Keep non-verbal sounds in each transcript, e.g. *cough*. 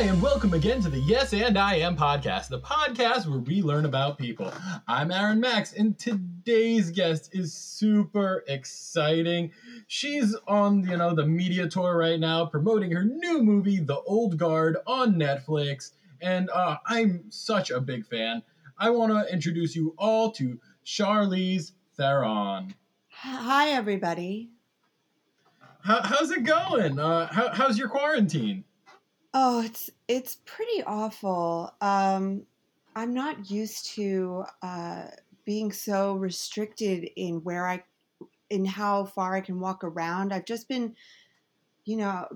Hi, and welcome again to the Yes and I Am podcast, the podcast where we learn about people. I'm Aaron Max, and today's guest is super exciting. She's on, you know, the media tour right now, promoting her new movie, The Old Guard, on Netflix, and uh, I'm such a big fan. I want to introduce you all to Charlize Theron. Hi, everybody. How, how's it going? Uh, how, how's your quarantine? Oh, it's it's pretty awful. Um, I'm not used to uh, being so restricted in where I, in how far I can walk around. I've just been, you know,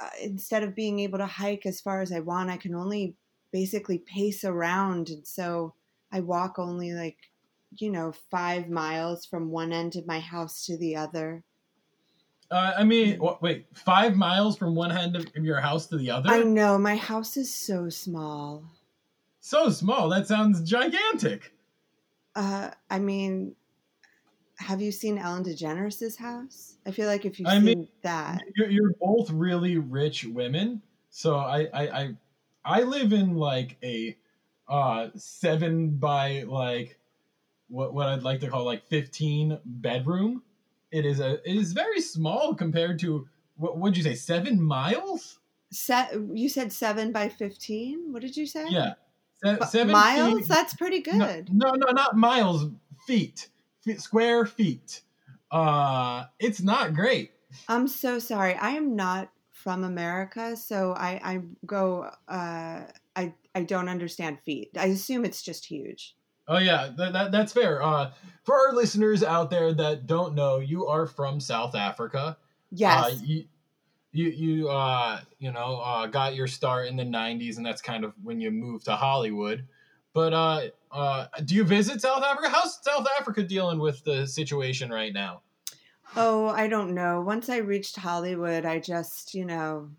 uh, instead of being able to hike as far as I want, I can only basically pace around, and so I walk only like, you know, five miles from one end of my house to the other. Uh, I mean, wh- wait, five miles from one end of your house to the other? I know my house is so small. So small. That sounds gigantic. Uh, I mean, have you seen Ellen DeGeneres' house? I feel like if you've I seen mean, that, You're, you're both really rich women, so I, I, I, I live in like a uh, seven by like what what I'd like to call like fifteen bedroom. It is a it is very small compared to what would you say seven miles? set you said seven by fifteen. What did you say? Yeah, Se- seven miles. feet- That's pretty good. No, no, no, not miles. Feet, Fe- square feet. Uh, it's not great. I'm so sorry. I am not from America, so I I go. Uh, I I don't understand feet. I assume it's just huge. Oh yeah, that, that that's fair. Uh, for our listeners out there that don't know, you are from South Africa. Yes. Uh, you you you uh you know uh, got your start in the '90s, and that's kind of when you moved to Hollywood. But uh, uh, do you visit South Africa? How's South Africa dealing with the situation right now? Oh, I don't know. Once I reached Hollywood, I just, you know,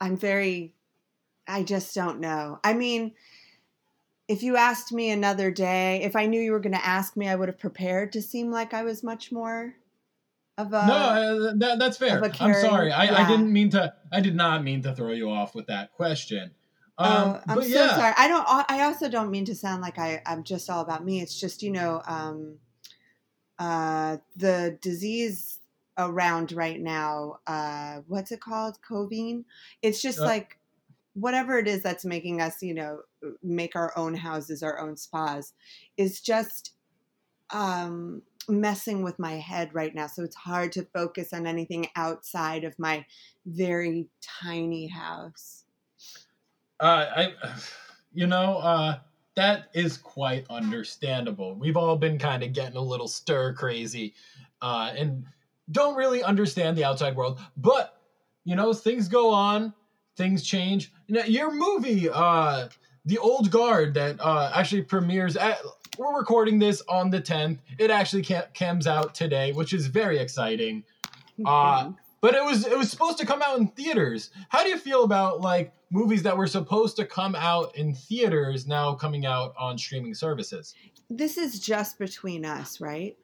I'm very, I just don't know. I mean, if you asked me another day, if I knew you were going to ask me, I would have prepared to seem like I was much more of a. no, uh, that, that's fair. I'm sorry. I, I didn't mean to. I did not mean to throw you off with that question. Um, oh, I'm but so yeah, sorry. I don't. I also don't mean to sound like I, I'm just all about me. It's just you know, um, uh, the disease around right now. Uh, what's it called? Covine. It's just Uh, like whatever it is that's making us, you know, make our own houses, our own spas, is just um, messing with my head right now. So it's hard to focus on anything outside of my very tiny house. Uh, I, *sighs* you know, uh, that is quite understandable. We've all been kind of getting a little stir crazy, uh, and don't really understand the outside world. But you know, things go on, things change. Know, your movie, uh, The Old Guard, that uh, actually premieres at. We're recording this on the 10th. It actually comes out today, which is very exciting. Uh, but it was it was supposed to come out in theaters. How do you feel about like movies that were supposed to come out in theaters now coming out on streaming services? this is just between us, right?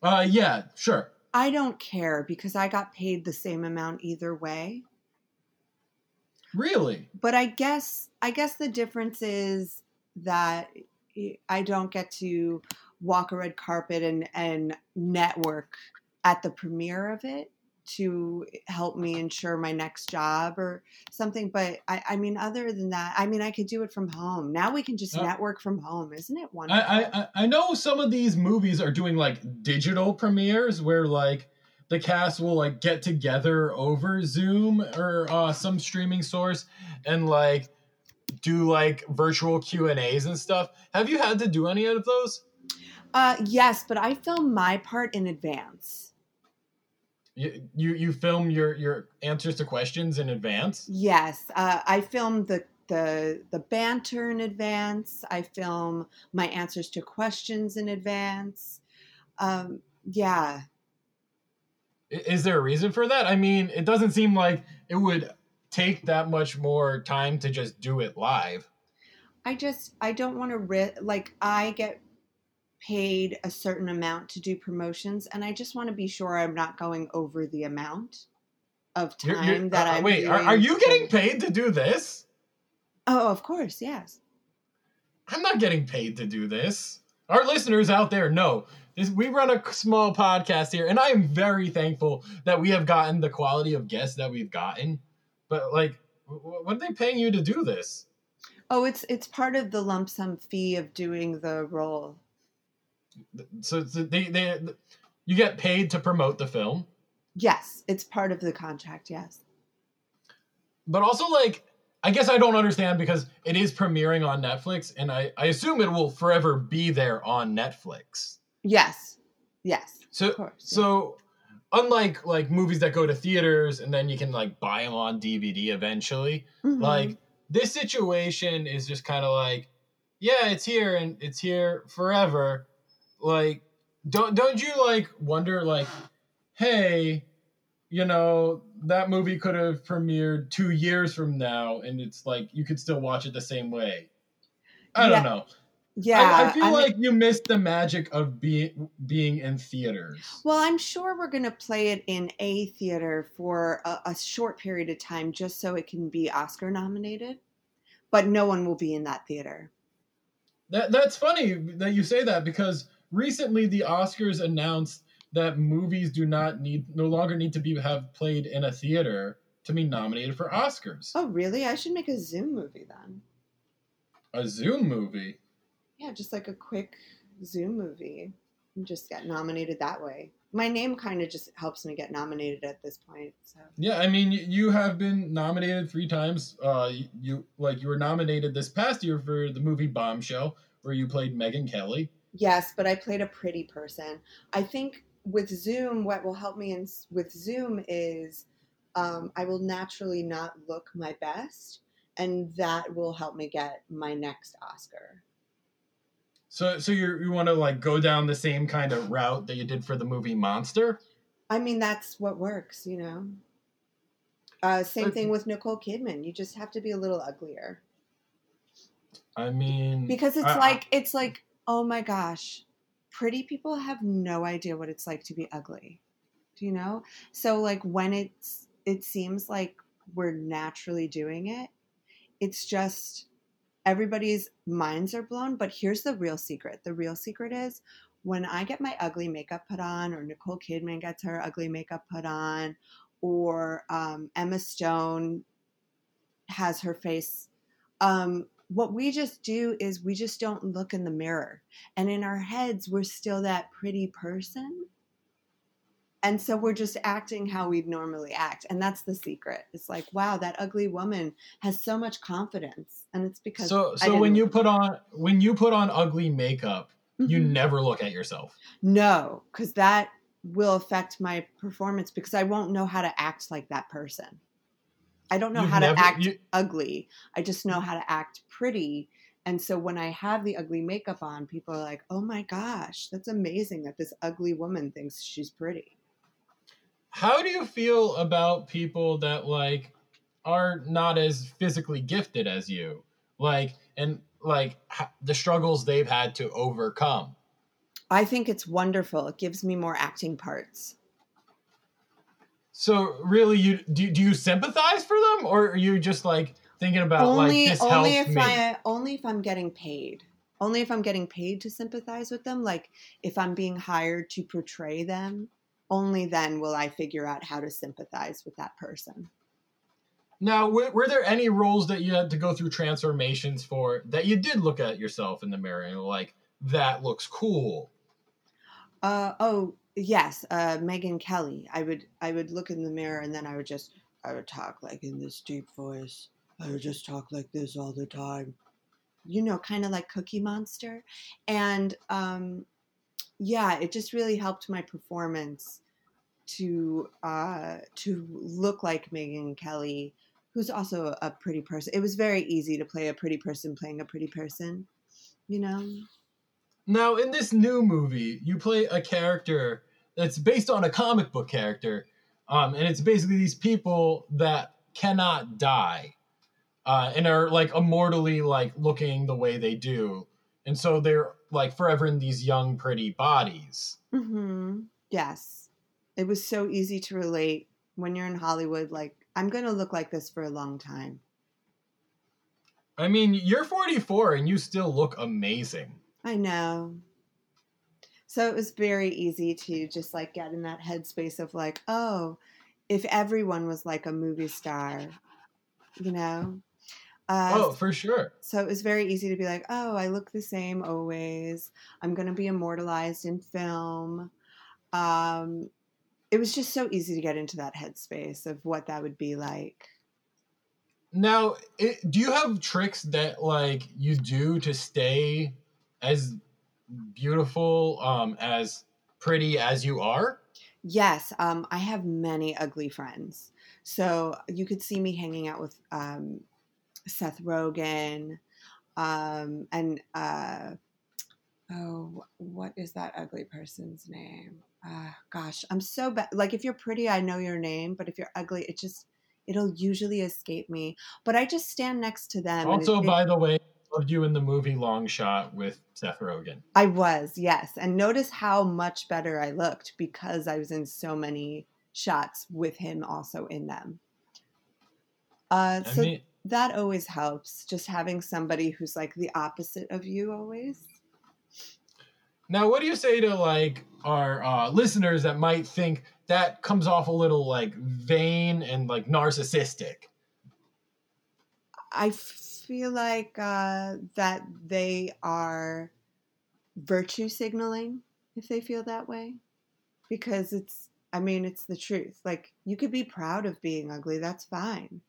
Uh yeah, sure. I don't care because I got paid the same amount either way. Really? But I guess I guess the difference is that I don't get to walk a red carpet and and network at the premiere of it to help me ensure my next job or something. But I, I mean, other than that, I mean, I could do it from home. Now we can just Uh, network from home, isn't it wonderful? I, I I- I know some of these movies are doing like digital premieres where like the cast will like get together over Zoom or uh, some streaming source and like do like virtual Q and A's and stuff. Have you had to do any of those? uh, yes, but I film my part in advance. You you, you film your your answers to questions in advance. Yes, uh, I film the the the banter in advance. I film my answers to questions in advance. Um, yeah, Is there a reason for that? I mean, it doesn't seem like it would take that much more time to just do it live. I just I don't want to ri- like I get paid a certain amount to do promotions, and I just want to be sure I'm not going over the amount. of You're- time you're- that uh, I'm wait, are, are you getting paid to do this? Oh, of course, yes. I'm not getting paid to do this. Our listeners out there know this. We run a small podcast here, and I am very thankful that we have gotten the quality of guests that we've gotten. But like, wh- wh- what are they paying you to do this? Oh, it's it's part of the lump sum fee of doing the role. So, so they they you get paid to promote the film, Yes, it's part of the contract. Yes. but also like. I guess I don't understand because it is premiering on Netflix, and I, I assume it will forever be there on Netflix. Yes. Yes. So Of course. yeah. Unlike like movies that go to theaters and then you can like buy them on DVD eventually, Mhm. like this situation is just kind of like, yeah, it's here and it's here forever. Like, don't don't you like wonder like, hey, you know that movie could have premiered two years from now and it's like you could still watch it the same way. I don't know. Yeah. I, I feel mean- like you missed the magic of being being in theaters. Well, I'm sure we're going to play it in a theater for a, a short period of time just so it can be Oscar nominated, but no one will be in that theater. That that's funny that you say that because recently the Oscars announced that movies do not need no longer need to be have played in a theater to be nominated for Oscars. Oh, really? I should make a Zoom movie then. A Zoom movie. Yeah, just like a quick Zoom movie and just get nominated that way. My name kind of just helps me get nominated at this point. So Yeah, I mean you have been nominated three times. Uh, you, like you were nominated this past year for the movie Bombshell, where you played Megyn Kelly. yes, but I played a pretty person. I think with Zoom, what will help me in, with Zoom is um, I will naturally not look my best, and that will help me get my next Oscar. So so you you want to like go down the same kind of route that you did for the movie Monster. I mean, that's what works, you know. Uh, same thing with Nicole Kidman. You just have to be a little uglier. I mean, because it's I- I- like it's like oh my gosh pretty people have no idea what it's like to be ugly do you know so like when it's it seems like we're naturally doing it it's just everybody's minds are blown but here's the real secret the real secret is when i get my ugly makeup put on or nicole kidman gets her ugly makeup put on or um, emma stone has her face um, what we just do is we just don't look in the mirror. And in our heads, we're still that pretty person. And so we're just acting how we'd normally act. And that's the secret. It's like, wow, that ugly woman has so much confidence. And it's because so so when you put on when you put on ugly makeup, you Mhm. never look at yourself. no, because that will affect my performance because I won't know how to act like that person. I don't know You've how never- to act you- ugly. I just know how to act pretty. And so when I have the ugly makeup on, people are like, oh my gosh, that's amazing that this ugly woman thinks she's pretty. How do you feel about people that like are not as physically gifted as you? Like and like the struggles they've had to overcome. I think it's wonderful. It gives me more acting parts. So really you do, do you sympathize for them or are you just like thinking about only like this only helps if me? I only if I'm getting paid. Only if I'm getting paid to sympathize with them. Like if I'm being hired to portray them, only then will I figure out how to sympathize with that person. Now, were, were there any roles that you had to go through transformations for that you did look at yourself in the mirror and like, that looks cool? Uh oh yes, uh Megyn Kelly. I would I would look in the mirror and then I would just I would talk like in this deep voice. I would just talk like this all the time. You know, kind of like Cookie Monster. And um yeah, it just really helped my performance to uh to look like Megyn Kelly, who's also a pretty person. It was very easy to play a pretty person playing a pretty person, you know? Now, in this new movie, you play a character that's based on a comic book character, um, and it's basically these people that cannot die, uh, and are like immortally like looking the way they do, and so they're like forever in these young, pretty bodies. hmm Yes. It was so easy to relate when you're in Hollywood, like I'm gonna look like this for a long time. I mean, you're 44 and you still look amazing. I know. So it was very easy to just like get in that headspace of like, oh, if everyone was like a movie star, you know? Uh, oh, for sure. So it was very easy to be like, oh, I look the same always. I'm going to be immortalized in film. Um, it was just so easy to get into that headspace of what that would be like. Now, it, do you have tricks that like you do to stay as beautiful, um, as pretty as you are? Yes, um, I have many ugly friends. So you could see me hanging out with um, Seth Rogen um, and uh, oh, what is that ugly person's name? Uh, gosh, I'm so bad. Like if you're pretty, I know your name, but if you're ugly, it just it'll usually escape me. But I just stand next to them. Also, it, by it, the way, loved you in the movie Long Shot with Seth Rogen. I was, yes. And notice how much better I looked because I was in so many shots with him also in them. Uh, so mean, that always helps, just having somebody who's like the opposite of you always. Now, what do you say to like our uh, listeners that might think that comes off a little like vain and like narcissistic? I feel like uh, that they are virtue signaling if they feel that way. Because it's i mean it's the truth. Like you could be proud of being ugly. That's fine.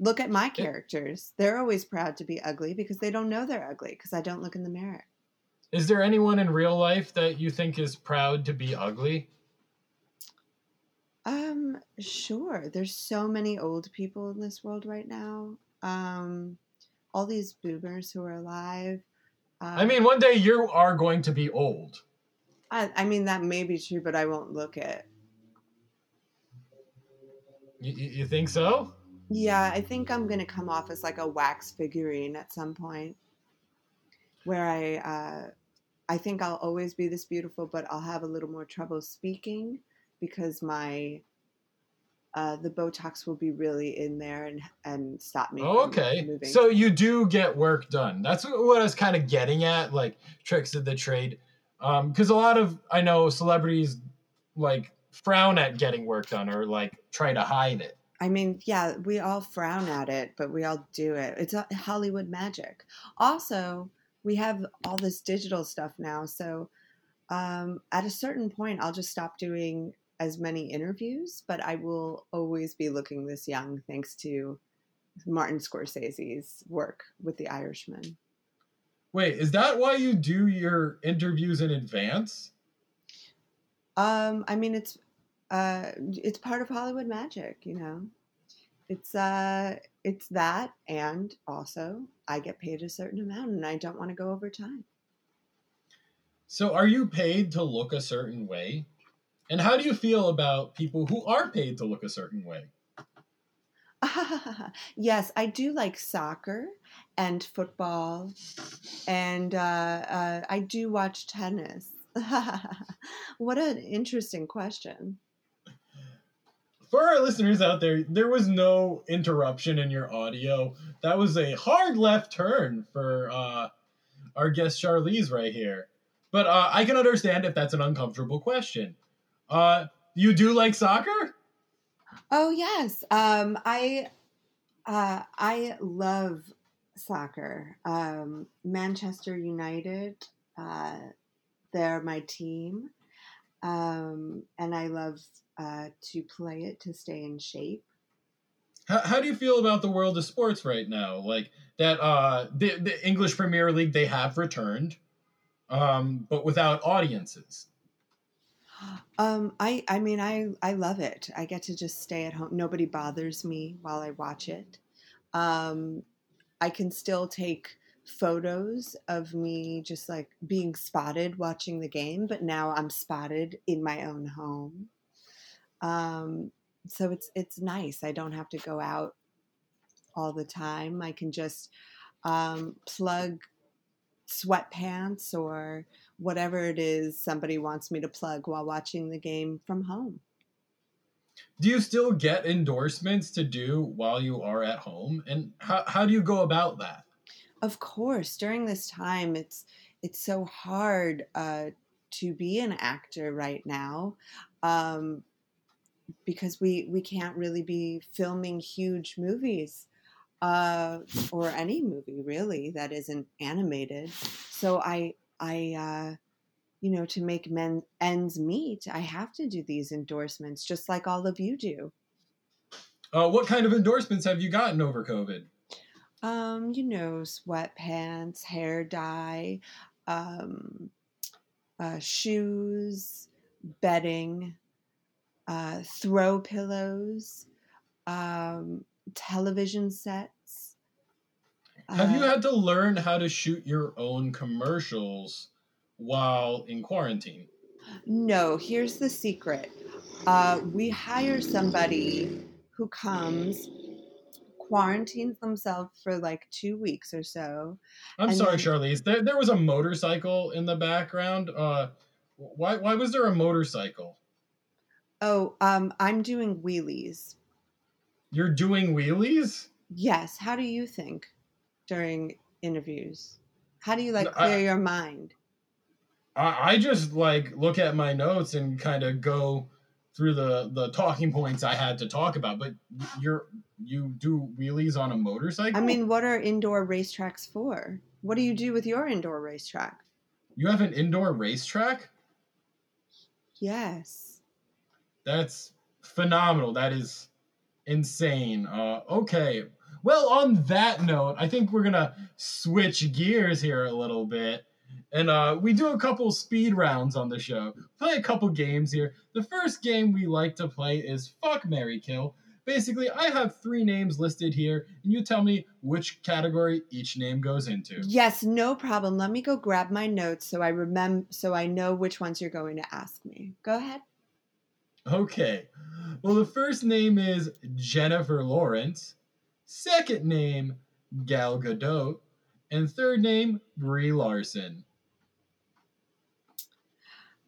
Look at my characters. They're always proud to be ugly because they don't know they're ugly because i don't look in the mirror is there anyone in real life that you think is proud to be ugly um sure there's so many old people in this world right now um all these boomers who are alive. I mean, one day you are going to be old. I, I mean, that may be true, but I won't look it. You, you think so? Yeah, I think I'm going to come off as like a wax figurine at some point where I, uh, I think I'll always be this beautiful, but I'll have a little more trouble speaking because my uh, the Botox will be really in there and and stop me. Oh, okay, so you do get work done. That's what I was kind of getting at, like tricks of the trade, because um, a lot of I know celebrities like frown at getting work done or like try to hide it. I mean, yeah, we all frown at it, but we all do it. It's Hollywood magic. Also, we have all this digital stuff now, so um, at a certain point, I'll just stop doing as many interviews, but I will always be looking this young thanks to Martin Scorsese's work with The Irishman. Wait, is that why you do your interviews in advance? Um, I mean, it's uh, it's part of Hollywood magic, you know. It's uh, it's that, and also I get paid a certain amount, and I don't want to go over time. So, are you paid to look a certain way? And how do you feel about people who are paid to look a certain way? *laughs* yes, I do like soccer and football, and uh, uh, I do watch tennis. *laughs* what an interesting question. For our listeners out there, there was no interruption in your audio. That was a hard left turn for uh, our guest Charlize right here. But uh, I can understand if that's an uncomfortable question. Uh, you do like soccer? Oh yes. Um, I uh, I love soccer. Um, Manchester United. Uh, they're my team, um, and I love uh, to play it to stay in shape. How, how do you feel about the world of sports right now? Like that, uh, the the English Premier League they have returned, um, but without audiences. *gasps* Um, I I mean I I love it. I get to just stay at home. Nobody bothers me while I watch it. Um, I can still take photos of me just like being spotted watching the game, but now I'm spotted in my own home. Um, so it's it's nice. I don't have to go out all the time. I can just um, plug sweatpants or whatever it is somebody wants me to plug while watching the game from home. do you still get endorsements to do while you are at home and how, how do you go about that of course during this time it's it's so hard uh, to be an actor right now um, because we we can't really be filming huge movies uh, or any movie really that isn't animated so i i uh, you know, to make men ends meet, I have to do these endorsements just like all of you do. Uh, what kind of endorsements have you gotten over COVID? Um, you know, sweatpants, hair dye, um, uh, shoes, bedding, uh, throw pillows, um, television sets. Have you uh had to learn how to shoot your own commercials while in quarantine? No, here's the secret. Uh, we hire somebody who comes, quarantines themselves for like two weeks or so. I'm sorry, then... Charlize. There, there was a motorcycle in the background. Uh, why, why was there a motorcycle? Oh, um, I'm doing wheelies. You're doing wheelies? Yes. How do you think during interviews? How do you like clear I, your mind? I, I just like look at my notes and kind of go through the the talking points I had to talk about. But you're you do wheelies on a motorcycle. I mean, what are indoor racetracks for? What do you do with your indoor racetrack? You have an indoor racetrack? Yes. That's phenomenal. That is insane. Uh, okay. Well, on that note, I think we're gonna switch gears here a little bit and uh, we do a couple speed rounds on the show. Play a couple games here. The first game we like to play is Fuck Mary Kill. Basically, I have three names listed here, and you tell me which category each name goes into. Yes, no problem. Let me go grab my notes so I remember, so I know which ones you're going to ask me. Go ahead. Okay. Well, the first name is Jennifer Lawrence. Second name, Gal Gadot. And third name, Brie Larson.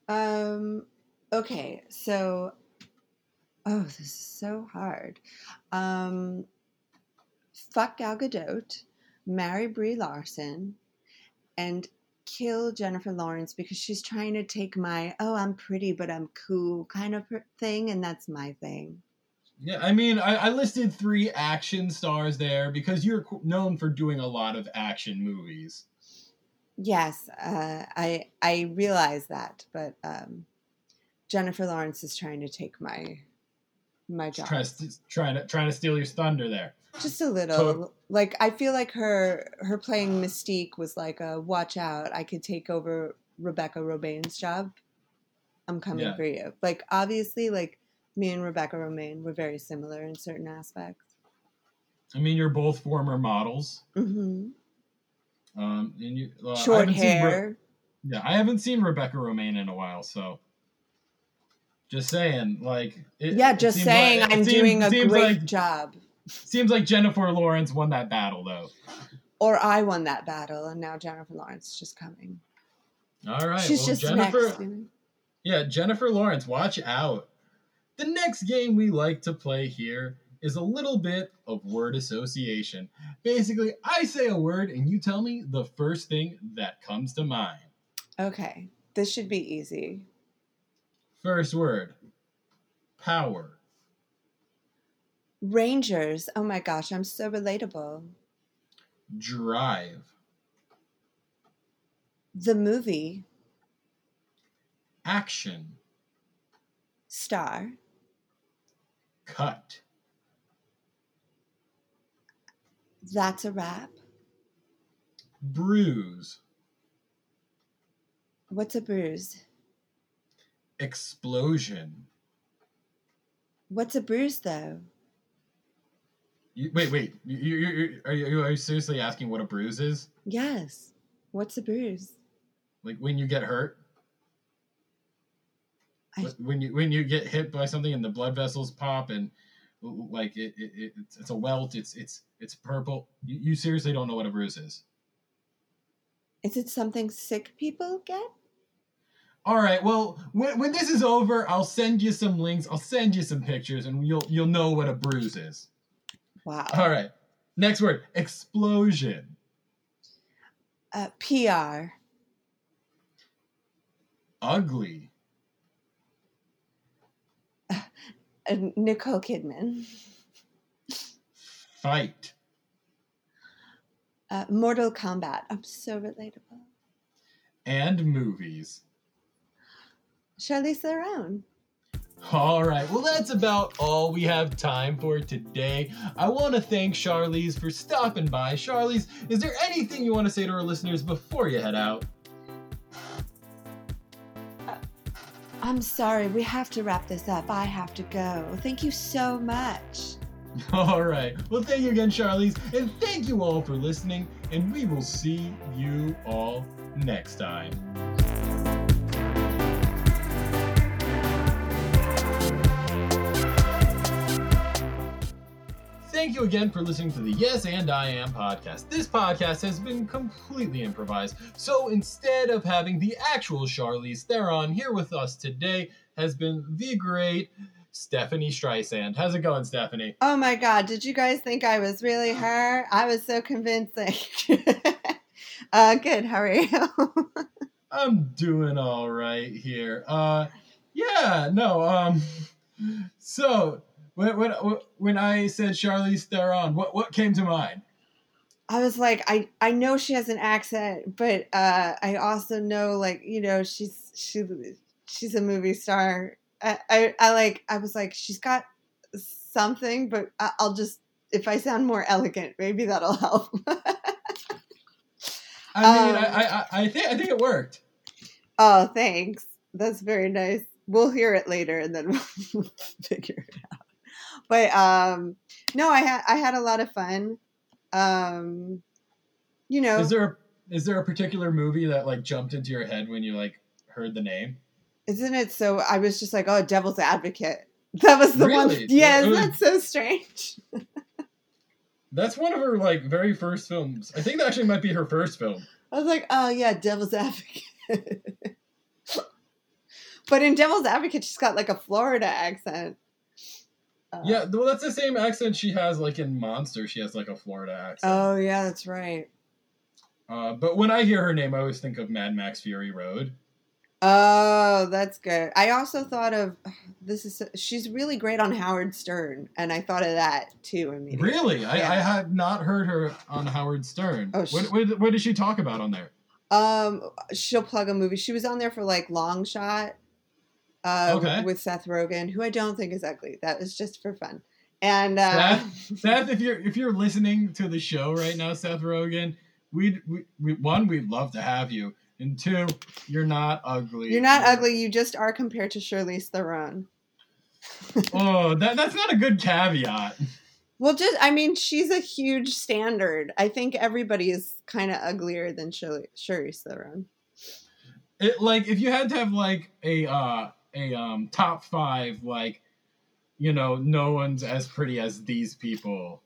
Um, okay, so oh, this is so hard. Um, fuck Gal Gadot, marry Brie Larson, and kill Jennifer Lawrence because she's trying to take my oh I'm pretty but I'm cool kind of thing, and that's my thing. Yeah, I mean, I, I listed three action stars there because you're known for doing a lot of action movies. Yes, uh, I I realize that, but um, Jennifer Lawrence is trying to take my my job. Trying to, trying to trying to steal your thunder there. Just a little. So, like I feel like her her playing Mystique was like a watch out. I could take over Rebecca Romijn's job. I'm coming yeah. for you. Like obviously, like me and Rebecca Romijn were very similar in certain aspects. I mean, you're both former models. Mm-hmm. Um, and you uh, short hair. Re- yeah, I haven't seen Rebecca Romijn in a while, so just saying, like. It, yeah, just saying, like, I'm doing a great like, job. Seems like Jennifer Lawrence won that battle, though. Or I won that battle, and now Jennifer Lawrence is just coming. All right, she's well, just Jennifer. Next, Yeah, Jennifer Lawrence, watch out. The next game we like to play here is a little bit of word association. Basically, I say a word and you tell me the first thing that comes to mind. Okay, this should be easy. First word power. Rangers. Oh my gosh, I'm so relatable. Drive. The movie. Action. Star. Cut. That's a wrap. Bruise. What's a bruise? Explosion. What's a bruise, though? You, wait, wait. You, you, you, are, you, are you seriously asking what a bruise is? Yes. What's a bruise? Like when you get hurt? I... When you when you get hit by something and the blood vessels pop and like it, it, it it's, it's a welt. It's it's it's purple. You, you seriously don't know what a bruise is? Is it something sick people get? All right. Well, when, when this is over, I'll send you some links. I'll send you some pictures, and you'll you'll know what a bruise is. Wow. All right. Next word: explosion. Uh, PR. Ugly. Uh, Nicole Kidman. Fight. Uh, Mortal Kombat. I'm so relatable. And movies. Charlize Theron. All right, well, that's about all we have time for today. I want to thank Charlize for stopping by. Charlize, is there anything you want to say to our listeners before you head out? Uh, I'm sorry, we have to wrap this up. I have to go. Thank you so much. *laughs* All right, well, thank you again, Charlize, and thank you all for listening, and we will see you all next time. Thank you again for listening to the Yes and I Am podcast. This podcast has been completely improvised, so instead of having the actual Charlize Theron here with us today, has been the great Stephanie Streisand. How's it going, Stephanie? Oh my god, did you guys think I was really *gasps* her? I was so convincing. *laughs* uh, good, how are you? *laughs* I'm doing all right here. Uh, yeah, no. Um, *laughs* so when when when I said Charlize Theron, what what came to mind? I was like, I, I know she has an accent, but uh, I also know like you know she's she she's a movie star. I, I, I like I was like she's got something, but I'll just if I sound more elegant, maybe that'll help. *laughs* I mean, Um, I, I I think I think it worked. oh, thanks. That's very nice. We'll hear it later and then *laughs* we'll figure it out. But um, no, I had I had a lot of fun. Um, you know, Is there is there a particular movie that like jumped into your head when you like heard the name? Isn't it so? I was just like, oh, Devil's Advocate. *laughs* That was the one. *laughs* Yeah, that's so strange. *laughs* That's one of her like very first films. I think that actually might be her first film. I was like, oh yeah, Devil's Advocate. but in Devil's Advocate, she's got like a Florida accent. Uh, Yeah, well, that's the same accent she has like in Monster. She has like a Florida accent. Oh yeah, that's right. Uh, but when I hear her name, I always think of Mad Max Fury Road. Oh, that's good. I also thought of *sighs* this is she's really great on Howard Stern, and I thought of that too immediately. Really, I, Yeah. I had not heard her on Howard Stern. Oh, what, sh- what, what did she talk about on there? Um, she'll plug a movie. She was on there for like Long Shot, uh, Okay. with Seth Rogen, who I don't think is ugly. That was just for fun. And uh, *laughs* Seth, if you're if you're listening to the show right now, Seth Rogen, we'd we, we one we'd love to have you, and two, you're not ugly. you're not ugly. You just are compared to Charlize Theron. *laughs* Oh, that that's not a good caveat. Well, just I mean, she's a huge standard. I think everybody is kind of uglier than Charlize Theron. It like if you had to have like a uh a um top five like you know no one's as pretty as these people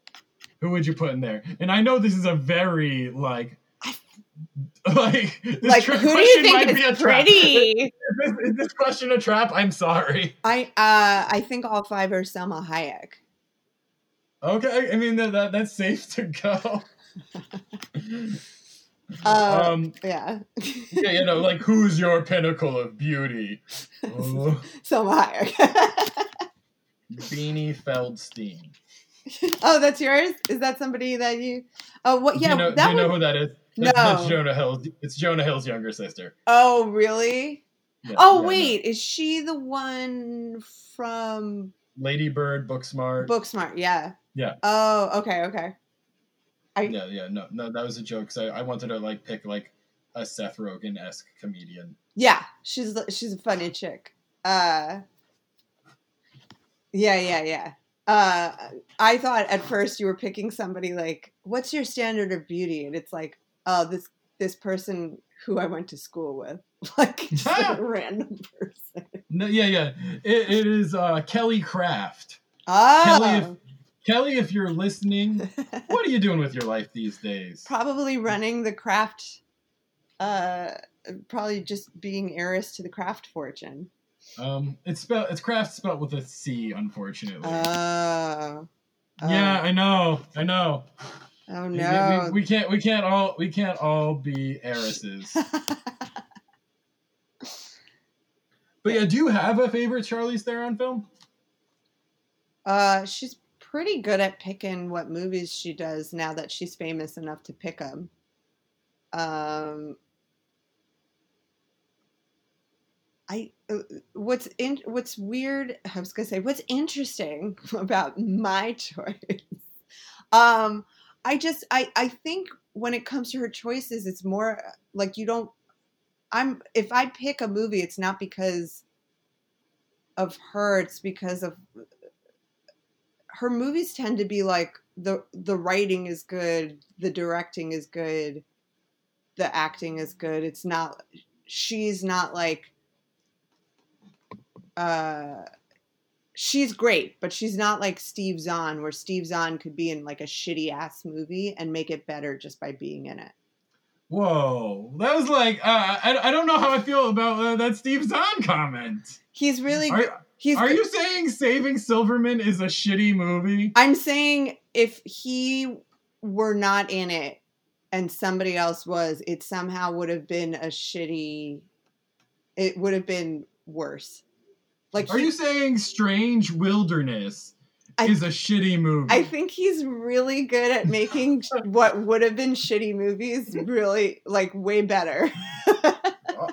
who would you put in there and i know this is a very like *laughs* like this like, who do you question might think be a is trap. pretty? *laughs* is, this, is this question a trap i'm sorry I uh, I think all five are Salma Hayek. okay i mean that, that that's safe to go *laughs* Uh, um Yeah, yeah you know like who's your pinnacle of beauty oh, Salma Hayek. beanie feldstein oh, that's yours. Is that somebody that you? Oh, what? do Yeah, you know, that do you know one- who that is *laughs* That's, that's No. Jonah Hill. It's Jonah Hill's younger sister. Oh, really? Yeah, Oh, yeah, wait, is she the one from no. Lady Bird, Booksmart. Booksmart? Yeah. Yeah. Oh, okay, okay. I yeah, yeah. No, no, that was a joke. So I, I wanted to like pick like a Seth Rogen esque comedian. yeah, she's she's a funny chick. Uh, yeah, yeah, yeah. Uh, I thought at first you were picking somebody like, what's your standard of beauty? And it's like, oh, this this person who I went to school with, *laughs* like *laughs* just a random person. No, yeah, yeah. It, it is uh, Kelly Craft. Oh, Kelly, Kelly, if you're listening, what are you doing with your life these days? probably running the craft Uh, probably just being heiress to the craft fortune. Um, it's spelled it's craft spelled with a C, unfortunately. Oh. yeah, I know, I know. Oh We- no. We, we can't we can't all we can't all be heiresses. *laughs* but yeah, do you have a favorite Charlize Theron film? uh, she's pretty good at picking what movies she does now that she's famous enough to pick them. Um, I uh, what's in what's weird. I was gonna say what's interesting *laughs* about my choice. *laughs* Um, I just I I think when it comes to her choices, it's more like you don't. I'm if I pick a movie, it's not because of her. It's because of her movies tend to be like the the writing is good, the directing is good, the acting is good. It's not she's not like uh she's great, but she's not like Steve Zahn where Steve Zahn could be in like a shitty ass movie and make it better just by being in it. Whoa, that was like uh, I I don't know how I feel about uh, that Steve Zahn comment. He's really Are, he's are you saying Saving Silverman is a shitty movie? I'm saying if he were not in it and somebody else was, it somehow would have been a shitty. It would have been worse. Like Are he- you saying Strange Wilderness I- is a shitty movie? I think he's really good at making *laughs* what would have been shitty movies really like way better. *laughs*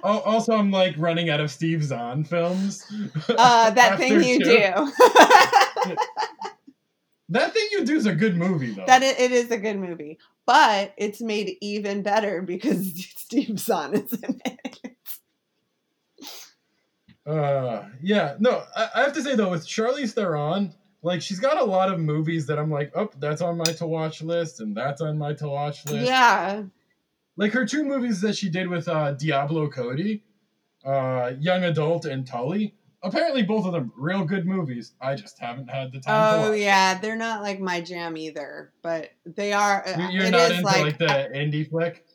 Al- al- also, I'm like running out of Steve Zahn films. Uh, that *laughs* thing you two. do. *laughs* That thing you do is a good movie, though. that it, it is a good movie, but it's made even better because *laughs* Steve Zahn is in it. Uh, yeah, no, I, I have to say though, with Charlize Theron, like she's got a lot of movies that I'm like, oh, that's on my to watch list, and that's on my to watch list. Yeah, Like her two movies that she did with uh, Diablo Cody, uh, Young Adult and Tully. Apparently, both of them real good movies. I just haven't had the time. to Oh yeah, they're not like my jam either, but they are. uh, You- You're it not is into like, the indie flick.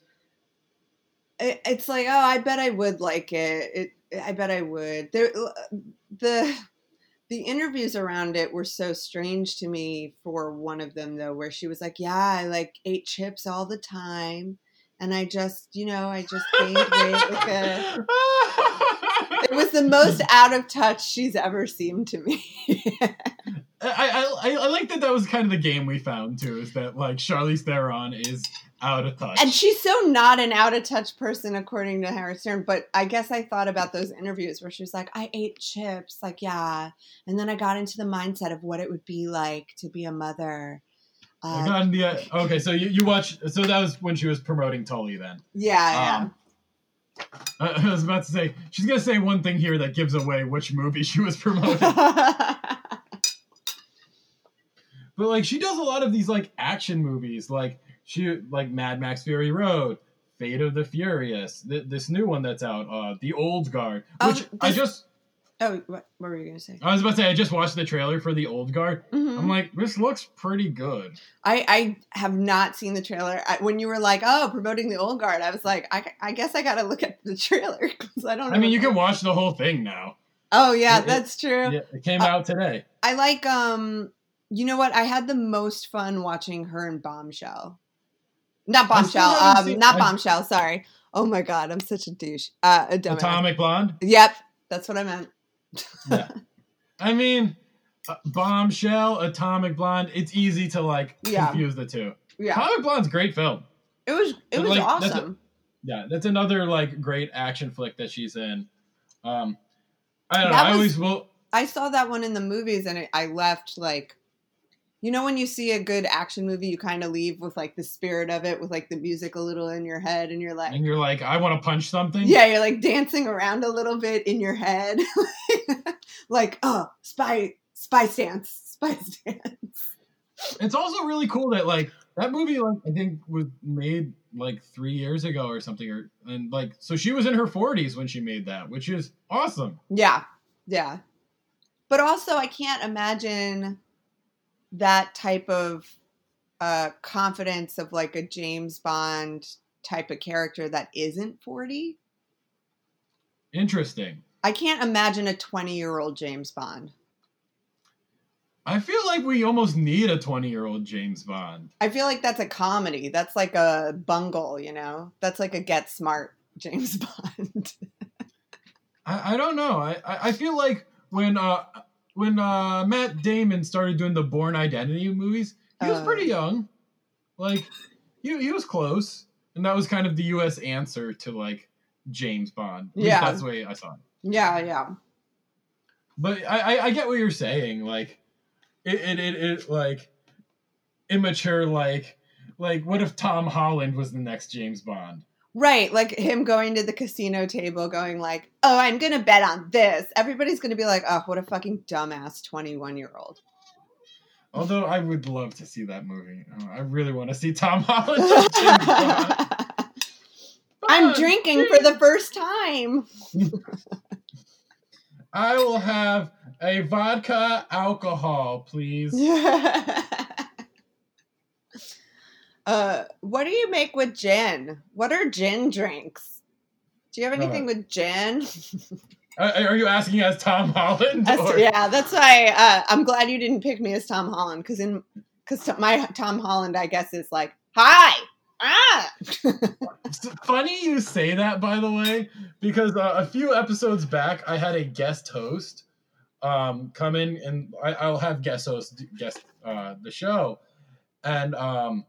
it- it's like oh, I bet I would like it. It I bet I would. There the the interviews around it were so strange to me. For one of them though, where she was like, "Yeah, I like ate chips all the time." And I just, you know, I just gained weight. Like *laughs* a, it was the most out of touch she's ever seemed to me. *laughs* I, I, I I like that that was kind of the game we found too. Is that like Charlize Theron is out of touch. And she's so not an out of touch person, according to Howard Stern. But I guess I thought about those interviews where she was like, I ate chips. Like, yeah. And then I got into the mindset of what it would be like to be a mother. I Uh, got in the, okay, so you, you watch. So that was when she was promoting Tully. Then yeah, Um, I, *laughs* I was about to say she's gonna say one thing here that gives away which movie she was promoting. *laughs* but like she does a lot of these like action movies, like she like Mad Max Fury Road, Fate of the Furious, th- this new one that's out, uh, The Old Guard, Um, which I just oh, what, what were you going to say? I was about to say I just watched the trailer for The Old Guard. Mhm. I'm like, this looks pretty good. I, I have not seen the trailer. I, when you were like, oh, promoting the old guard, I was like, I, I guess I got to look at the *laughs* trailer because I don't know. I mean, you can watch the whole thing now. Oh, yeah, it- that's true. Yeah, it came Uh, out today. I like um you know what? I had the most fun watching her in Bombshell. Not Bombshell. Um seen- not I- Bombshell, sorry. Oh my god, I'm such a douche. Uh a dumbass. Atomic Blonde. Yep, that's what I meant. Yeah. I mean, uh, Bombshell, Atomic Blonde. It's easy to like Yeah. confuse the two. Yeah. Atomic Blonde's a great film. It was it But, was like, that's a- awesome. Yeah, that's another like great action flick that she's in. Um, I don't know. That I always will. I saw that one in the movies and it, I left like you know when you see a good action movie you kind of leave with like the spirit of it with like the music a little in your head and you're like And you're like, I want to punch something. Yeah, you're like dancing around a little bit in your head. *laughs* like, oh, spy spy stance. Spy *laughs* stance. It's also really cool that like that movie like I think was made like three years ago or something, or and like so she was in her 40s when she made that, which is awesome. Yeah. Yeah. But also I can't imagine that type of uh confidence of like a James Bond type of character that isn't 40. Interesting. I can't imagine a 20 year old James Bond. I feel like we almost need a 20 year old James Bond. I feel like that's a comedy. That's like a bungle, you know? That's like a get smart *laughs* James Bond. I, I don't know. I, I I feel like when uh when uh Matt Damon started doing the Bourne Identity movies, he was Uh. pretty young. Like he he was close, and that was kind of the U.S. answer to like James Bond. At Yeah. that's the way I saw it. yeah, yeah. But I I, I get what you're saying. Like it it, it it like immature like like what if Tom Holland was the next James Bond? Right, like him going to the casino table, going like, "Oh, I'm gonna bet on this." Everybody's gonna be like, "Oh, what a fucking dumbass twenty-one-year-old." Although I would love to see that movie. Oh, I really want to see Tom Holland. as James Bond. I'm Bond, drinking for the first time. I will have a vodka alcohol, please. *laughs* uh, what do you make with gin? What are gin drinks? Do you have anything Uh, with gin? *laughs* Uh, are you asking as Tom Holland? Or- yeah, that's why uh, I'm glad you didn't pick me as Tom Holland because in because my Tom Holland, I guess, is like, "Hi, ah." *laughs* Funny you say that, by the way, because uh, a few episodes back, I had a guest host um, come in, and I, I'll have guest host guest uh, the show, and um,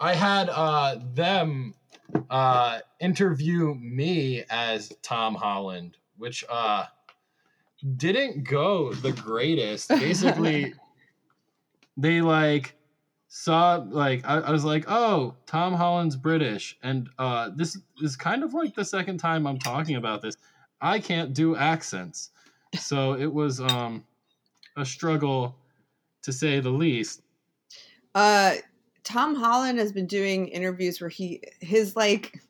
I had uh, them uh, interview me as Tom Holland, which uh, didn't go the greatest. Basically, *laughs* they like saw like I, I was like, oh, Tom Holland's British, and uh, this is kind of like the second time I'm talking about this. I can't do accents, so it was um a struggle to say the least. Uh, Tom Holland has been doing interviews where he his like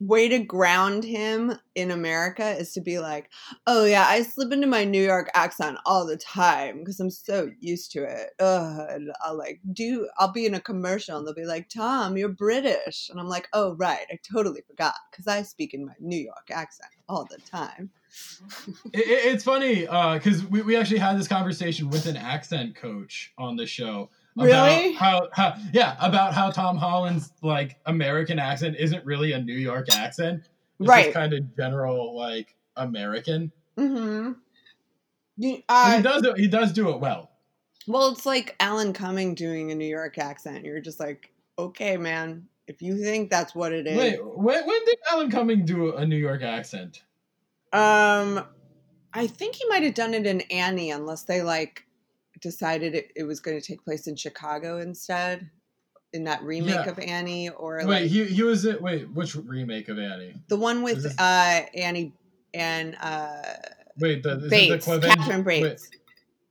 way to ground him in America is to be like, "Oh yeah, I slip into my New York accent all the time because I'm so used to it." Ugh, and I'll like do I'll be in a commercial and they'll be like, "Tom, you're British," and I'm like, "Oh right, I totally forgot because I speak in my New York accent all the time." It, it- it's funny uh, because we, we actually had this conversation with an accent coach on the show. About Really? How, how yeah about how Tom Holland's like American accent isn't really a New York accent. It's Right. kind of general like American. Mm-hmm. You, uh, he does he does do it well. Well, it's like Alan Cumming doing a New York accent. You're just like, okay, man, if you think that's what it is. Wait, when, when did Alan Cumming do a New York accent? Um, I think he might have done it in Annie, unless they like decided it, it was going to take place in Chicago instead, in that remake Yeah. of Annie, or Wait, like he he was it. Wait, which remake of Annie? the one with this- uh Annie and uh Wait, the is Bates, the Catherine wait, Bates.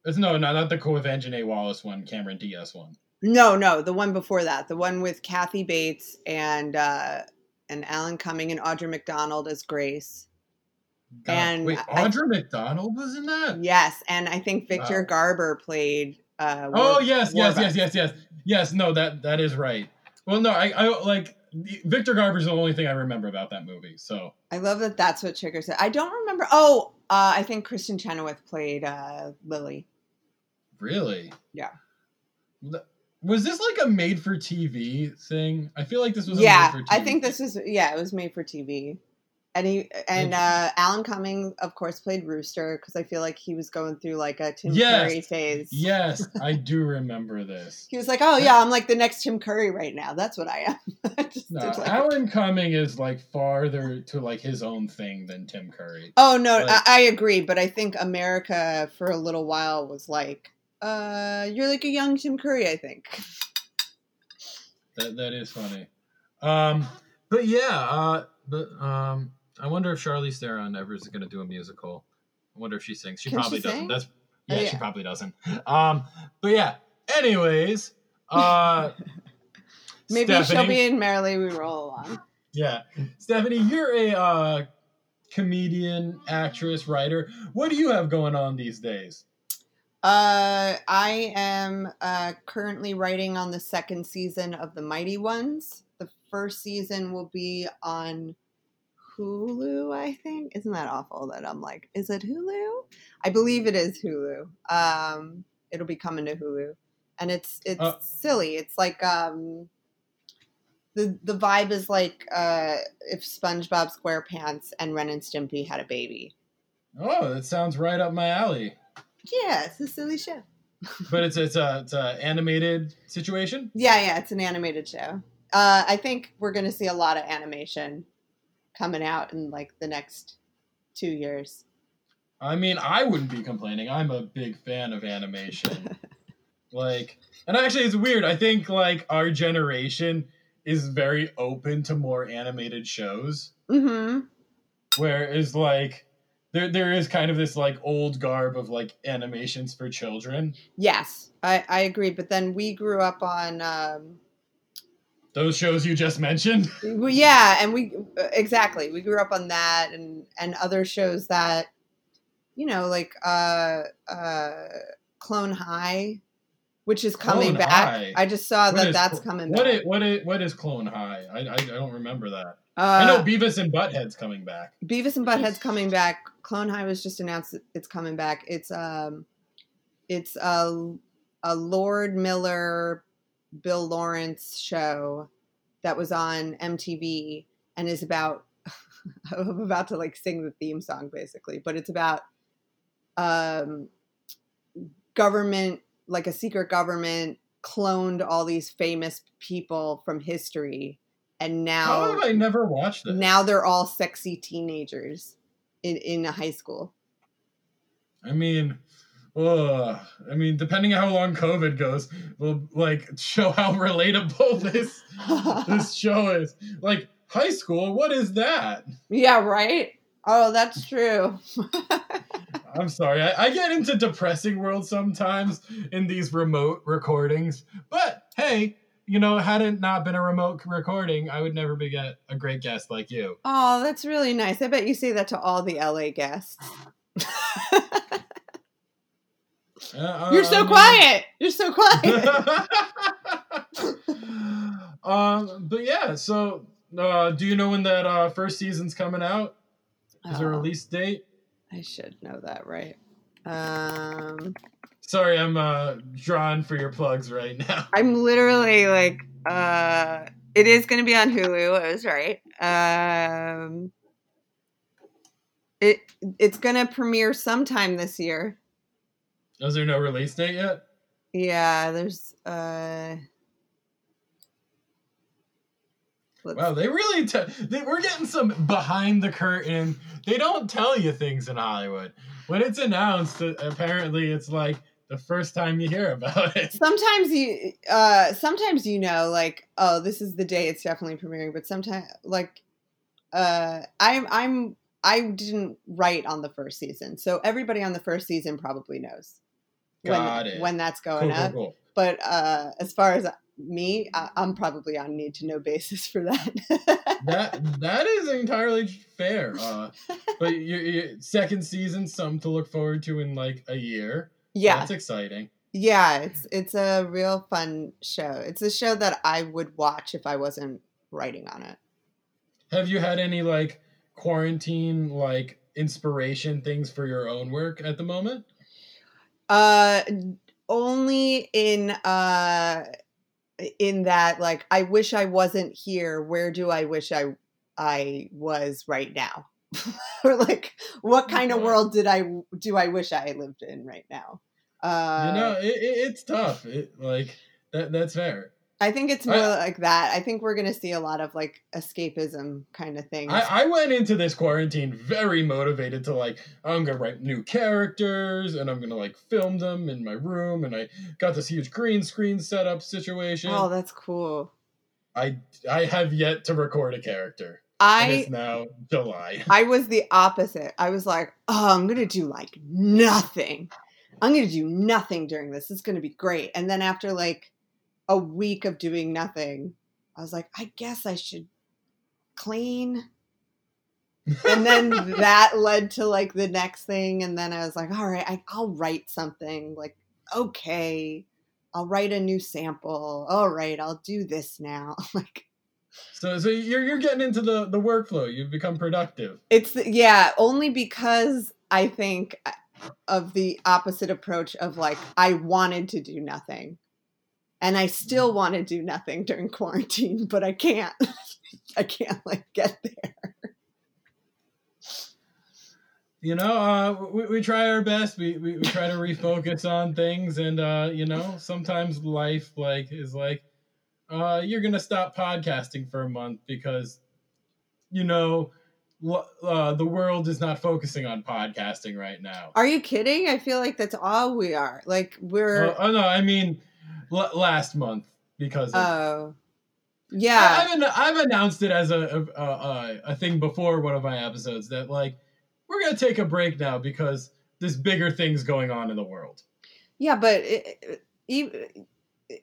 it's no, no, not the Quvenzhané Wallis one, Cameron Diaz one. No, no, the one before that, the one with Kathy Bates and uh and Alan Cumming and Audra McDonald as Grace. God, And wait, I- Audra McDonald was in that. Yes, and I think Victor Wow. Garber played. Uh, Oh War- yes, yes, yes, yes, yes, yes. No, that that is right. Well, no, I, I like Victor Garber's the only thing I remember about that movie. So I love that. That's what Trigger said. I don't remember. Oh, uh, I think Kristin Chenoweth played uh, Lily. really, Yeah. Was this like a made-for-TV thing? I feel like this was. A Yeah, I think this was. Yeah, it was made for TV. And he and uh, Alan Cumming, of course, played Rooster because I feel like he was going through like a Tim Yes. Curry phase. Yes, *laughs* I do remember this. He was like, "Oh yeah, I'm like the next Tim Curry right now. That's what I am." *laughs* Just No, like- Alan Cumming is like farther to like his own thing than Tim Curry. Oh no, Like- I, I agree, but I think America for a little while was like, uh, "You're like a young Tim Curry." I think. That that is funny. Um, but yeah, uh, but um, I wonder if Charlize Theron ever is going to do a musical. I wonder if she sings. She Can probably she doesn't. sing? That's Oh, yeah, she probably doesn't. Um, but yeah. Anyways, uh, *laughs* Maybe she'll be in Merrily We Roll Along. Yeah, Stephanie, you're a uh, comedian, actress, writer. What do you have going on these days? Uh, I am uh, currently writing on the second season of The Mighty Ones, the first season will be on Hulu, I think. Isn't that awful that I'm like, is it Hulu? I believe it is Hulu. Um, it'll be coming to Hulu. And it's it's Uh. silly. It's like um the the vibe is like uh if SpongeBob SquarePants and Ren and Stimpy had a baby. Oh, that sounds right up my alley. Yeah, it's a silly show. *laughs* But it's it's a it's a animated situation. Yeah, yeah, it's an animated show. Uh, I think we're going to see a lot of animation coming out in like the next two years. I mean, I wouldn't be complaining. I'm a big fan of animation. *laughs* like, and actually, it's weird. I think like our generation is very open to more animated shows. Mm-hmm. where is like there there is kind of this like old garb of like animations for children. Yes, I, I agree. But then we grew up on, um, Those shows you just mentioned. *laughs* well, yeah, and we exactly we grew up on that and and other shows that, you know, like uh, uh, Clone High, which is coming Clone back. High? I just saw What that is that's coming What back. is, what is what is Clone High? I, I I don't remember that. uh, I know Beavis and Butthead's coming back. Beavis and Butthead's coming back. Clone High was just announced that it's coming back. It's um, it's a a Lord Miller, Bill Lawrence show that was on MTV and is about. *laughs* I'm about to like sing the theme song basically, but it's about um, government, like a secret government, cloned all these famous people from history, and now How have I never watched it? now they're all sexy teenagers in in a high school. I mean, ugh. I mean, depending on how long COVID goes, will like show how relatable *laughs* this this *laughs* show is. Like high school, what is that? yeah, right. Oh, that's true. *laughs* I'm sorry. I, I get into depressing world sometimes in these remote recordings. But hey, you know, had it not been a remote recording, I would never be get a great guest like you. oh, that's really nice. I bet you say that to all the LA guests. Uh, You're so I mean- quiet. You're so quiet. *laughs* um, but yeah. So, uh, do you know when that uh, first season's coming out? Is there a Oh, release date? I should know that, right? Um, Sorry, I'm uh, drawn for your plugs right now. *laughs* I'm literally like, uh, it is going to be on Hulu. I was right. Um, it it's going to premiere sometime this year. Is there no release date yet? Yeah, there's uh. let's- Wow, they really te- they, we're getting some behind the curtain. They don't tell you things in Hollywood. When it's announced, uh, apparently it's like the first time you hear about it. sometimes you uh sometimes you know like oh this is the day it's definitely premiering but sometimes like uh i'm i'm i didn't write on the first season so everybody on the first season probably knows Got when, it. when that's going cool, up cool. but uh as far as me I, i'm probably on need to know basis for that *laughs* That that is entirely fair. Uh, but your, your second season, something to look forward to in like a year. yeah that's exciting. yeah it's it's a real fun show it's a show that i would watch if i wasn't writing on it Have you had any like quarantine like inspiration things for your own work at the moment? Uh, only in uh, in that like I wish I wasn't here. Where do I wish I I was right now? *laughs* or like, what kind of world did I do I wish I lived in right now? Uh, you know, it, it, it's tough. It like that. That's fair. I think it's more I- like that. I think we're gonna see a lot of like escapism kind of things. I, I went into this quarantine very motivated to like I'm gonna write new characters and I'm gonna like film them in my room and I got this huge green screen setup situation. oh, that's cool. I I have yet to record a character. and I it's now July. *laughs* I was the opposite. I was like, oh, I'm going to do like nothing. I'm going to do nothing during this. It's going to be great. And then after like a week of doing nothing, I was like, I guess I should clean. And then *laughs* that led to like the next thing. And then I was like, all right, I, I'll write something. Like, okay, I'll write a new sample. All right, I'll do this now. *laughs* like, So, so you're you're getting into the the workflow. You've become productive. It's yeah, only because I think uh, of the opposite approach of like I wanted to do nothing. And I still want to do nothing during quarantine, but I can't. *laughs* I can't like get there. You know, uh, we, we try our best. We, we, we try to refocus on things, and uh, you know, sometimes life like is like, uh, you're gonna stop podcasting for a month because, you know, uh, the world is not focusing on podcasting right now. Are you kidding? I feel like that's all we are. Like we're. Oh no, I mean, l- last month because. Oh. Yeah, I, have I've announced it as a a, a a thing before one of my episodes that like we're gonna take a break now because there's bigger things going on in the world. Yeah, but it, it,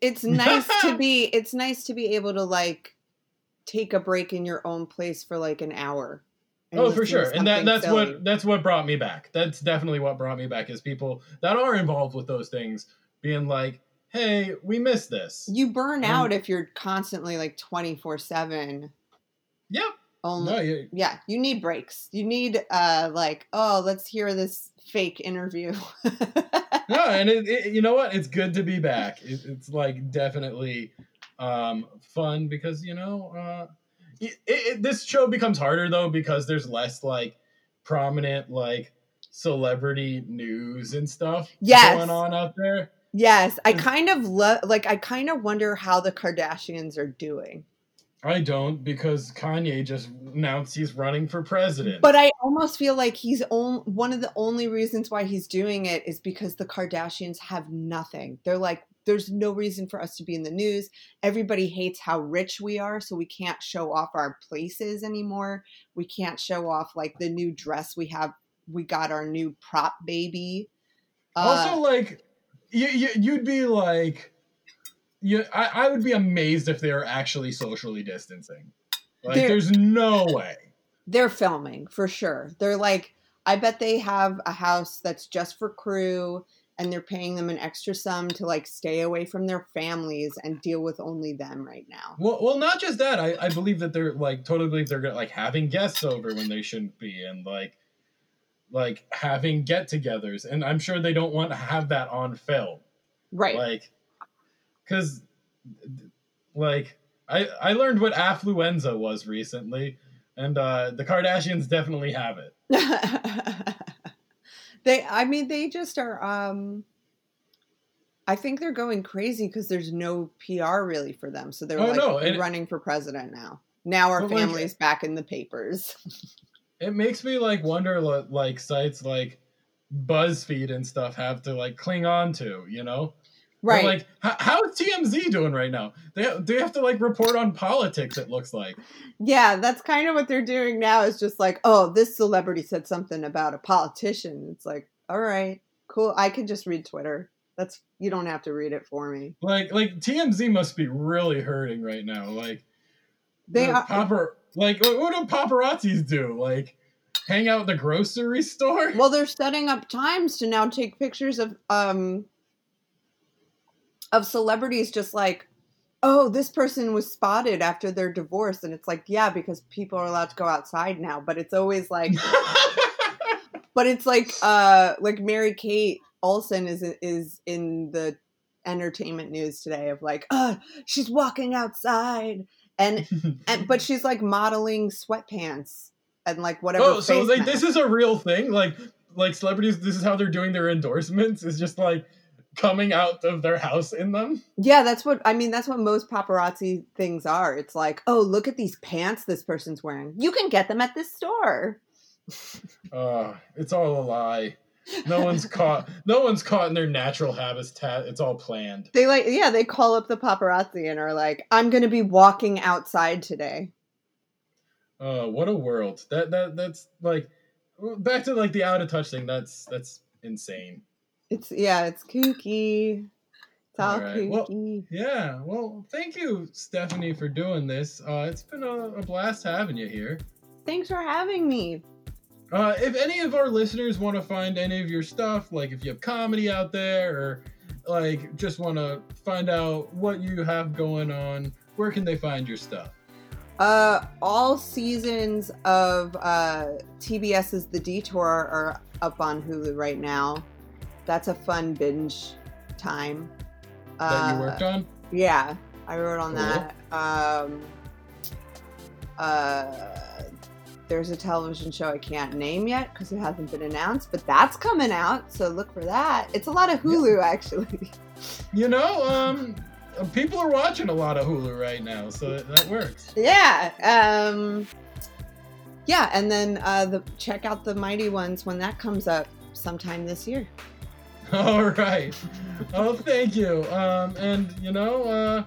it's *laughs* nice to be it's nice to be able to like take a break in your own place for like an hour. Oh, for sure, and that that's silly. what that's what brought me back. That's definitely what brought me back is people that are involved with those things being like, "Hey, we missed this." You burn out if you're constantly like twenty four seven. Yep. Only, no, you, yeah, you need breaks. You need uh like, oh, let's hear this fake interview. *laughs* no, and it, it, you know what? It's good to be back. It, it's like definitely um fun because you know uh this show becomes harder though because there's less like prominent like celebrity news and stuff yes. going on out there. Yes, I kind of love like I kind of wonder how the Kardashians are doing. I don't because Kanye just announced he's running for president. But I almost feel like he's on, one of the only reasons why he's doing it is because the Kardashians have nothing. They're like, there's no reason for us to be in the news. Everybody hates how rich we are, so we can't show off our places anymore. We can't show off like the new dress we have. We got our new prop baby. Also, uh, like, you, you you'd be like you, I, I would be amazed if they are actually socially distancing. Like, there's no way. They're filming for sure. They're like, I bet they have a house that's just for crew and they're paying them an extra sum to like stay away from their families and deal with only them right now. Well, well, not just that. I, I believe that they're like totally believe they're like having guests over when they shouldn't be, and like like having get-togethers, and I'm sure they don't want to have that on film. Right. Like because like I I learned what affluenza was recently, and uh, the Kardashians definitely have it. *laughs* they, I mean, they just are. um I think they're going crazy because there's no PR really for them, so they're oh, like no. running for president now. Now our family's like, back in the papers. *laughs* it makes me like wonder, like sites like BuzzFeed and stuff have to like cling on to, you know? Right. like, how, how is TMZ doing right now? They they have to like report on politics. It looks like. Yeah, that's kind of what they're doing now. Is just like, oh, this celebrity said something about a politician. It's like, all right, cool. I can just read Twitter. That's you don't have to read it for me. Like like TMZ must be really hurting right now. Like they are papar- like what do paparazzis do? Like hang out at the grocery store? Well, they're setting up times to now take pictures of um of celebrities just like oh this person was spotted after their divorce and it's like yeah because people are allowed to go outside now but it's always like *laughs* but it's like uh like mary kate olsen is is in the entertainment news today of like oh she's walking outside and *laughs* and but she's like modeling sweatpants and like whatever oh so like this is a real thing like like celebrities this is how they're doing their endorsements is just like coming out of their house in them. Yeah, that's what I mean. That's what most paparazzi things are. It's like, oh, look at these pants this person's wearing. You can get them at this store. *laughs* uh, it's all a lie. No one's caught. No one's caught in their natural habitat. It's all planned. They like, yeah, they call up the paparazzi and are like, "I'm going to be walking outside today." Uh, what a world! That that that's like back to like the out of touch thing. That's that's insane. It's yeah, it's kooky. It's all, all right. kooky. Well, yeah. Well, thank you, Stephanie, for doing this. Uh, it's been a, a blast having you here. Thanks for having me. Uh, if any of our listeners want to find any of your stuff, like if you have comedy out there or like just want to find out what you have going on, where can they find your stuff? Uh, all seasons of uh, TBS's The Detour are up on Hulu right now. That's a fun binge time. that you worked on. Yeah, I wrote on Cool. that. Um, uh, there's a television show I can't name yet because it hasn't been announced, but that's coming out, so look for that. It's a lot of Hulu actually. *laughs* You know, um, people are watching a lot of Hulu right now, so that, that works. yeah. Um, yeah, and then uh, the check out the Mighty Ones when that comes up sometime this year. *laughs* All right. Oh, thank you. Um, and you know, uh,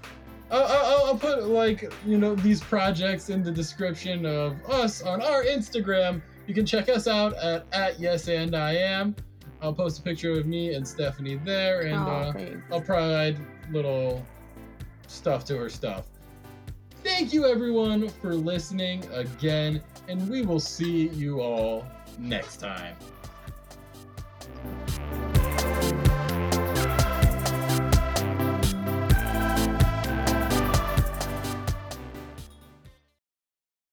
I'll, I'll, I'll put like you know these projects in the description of us on our Instagram. You can check us out at at yes and I am. I'll post a picture of me and Stephanie there, and oh, uh. I'll provide little stuff to her stuff. Thank you everyone for listening again, and we will see you all next time.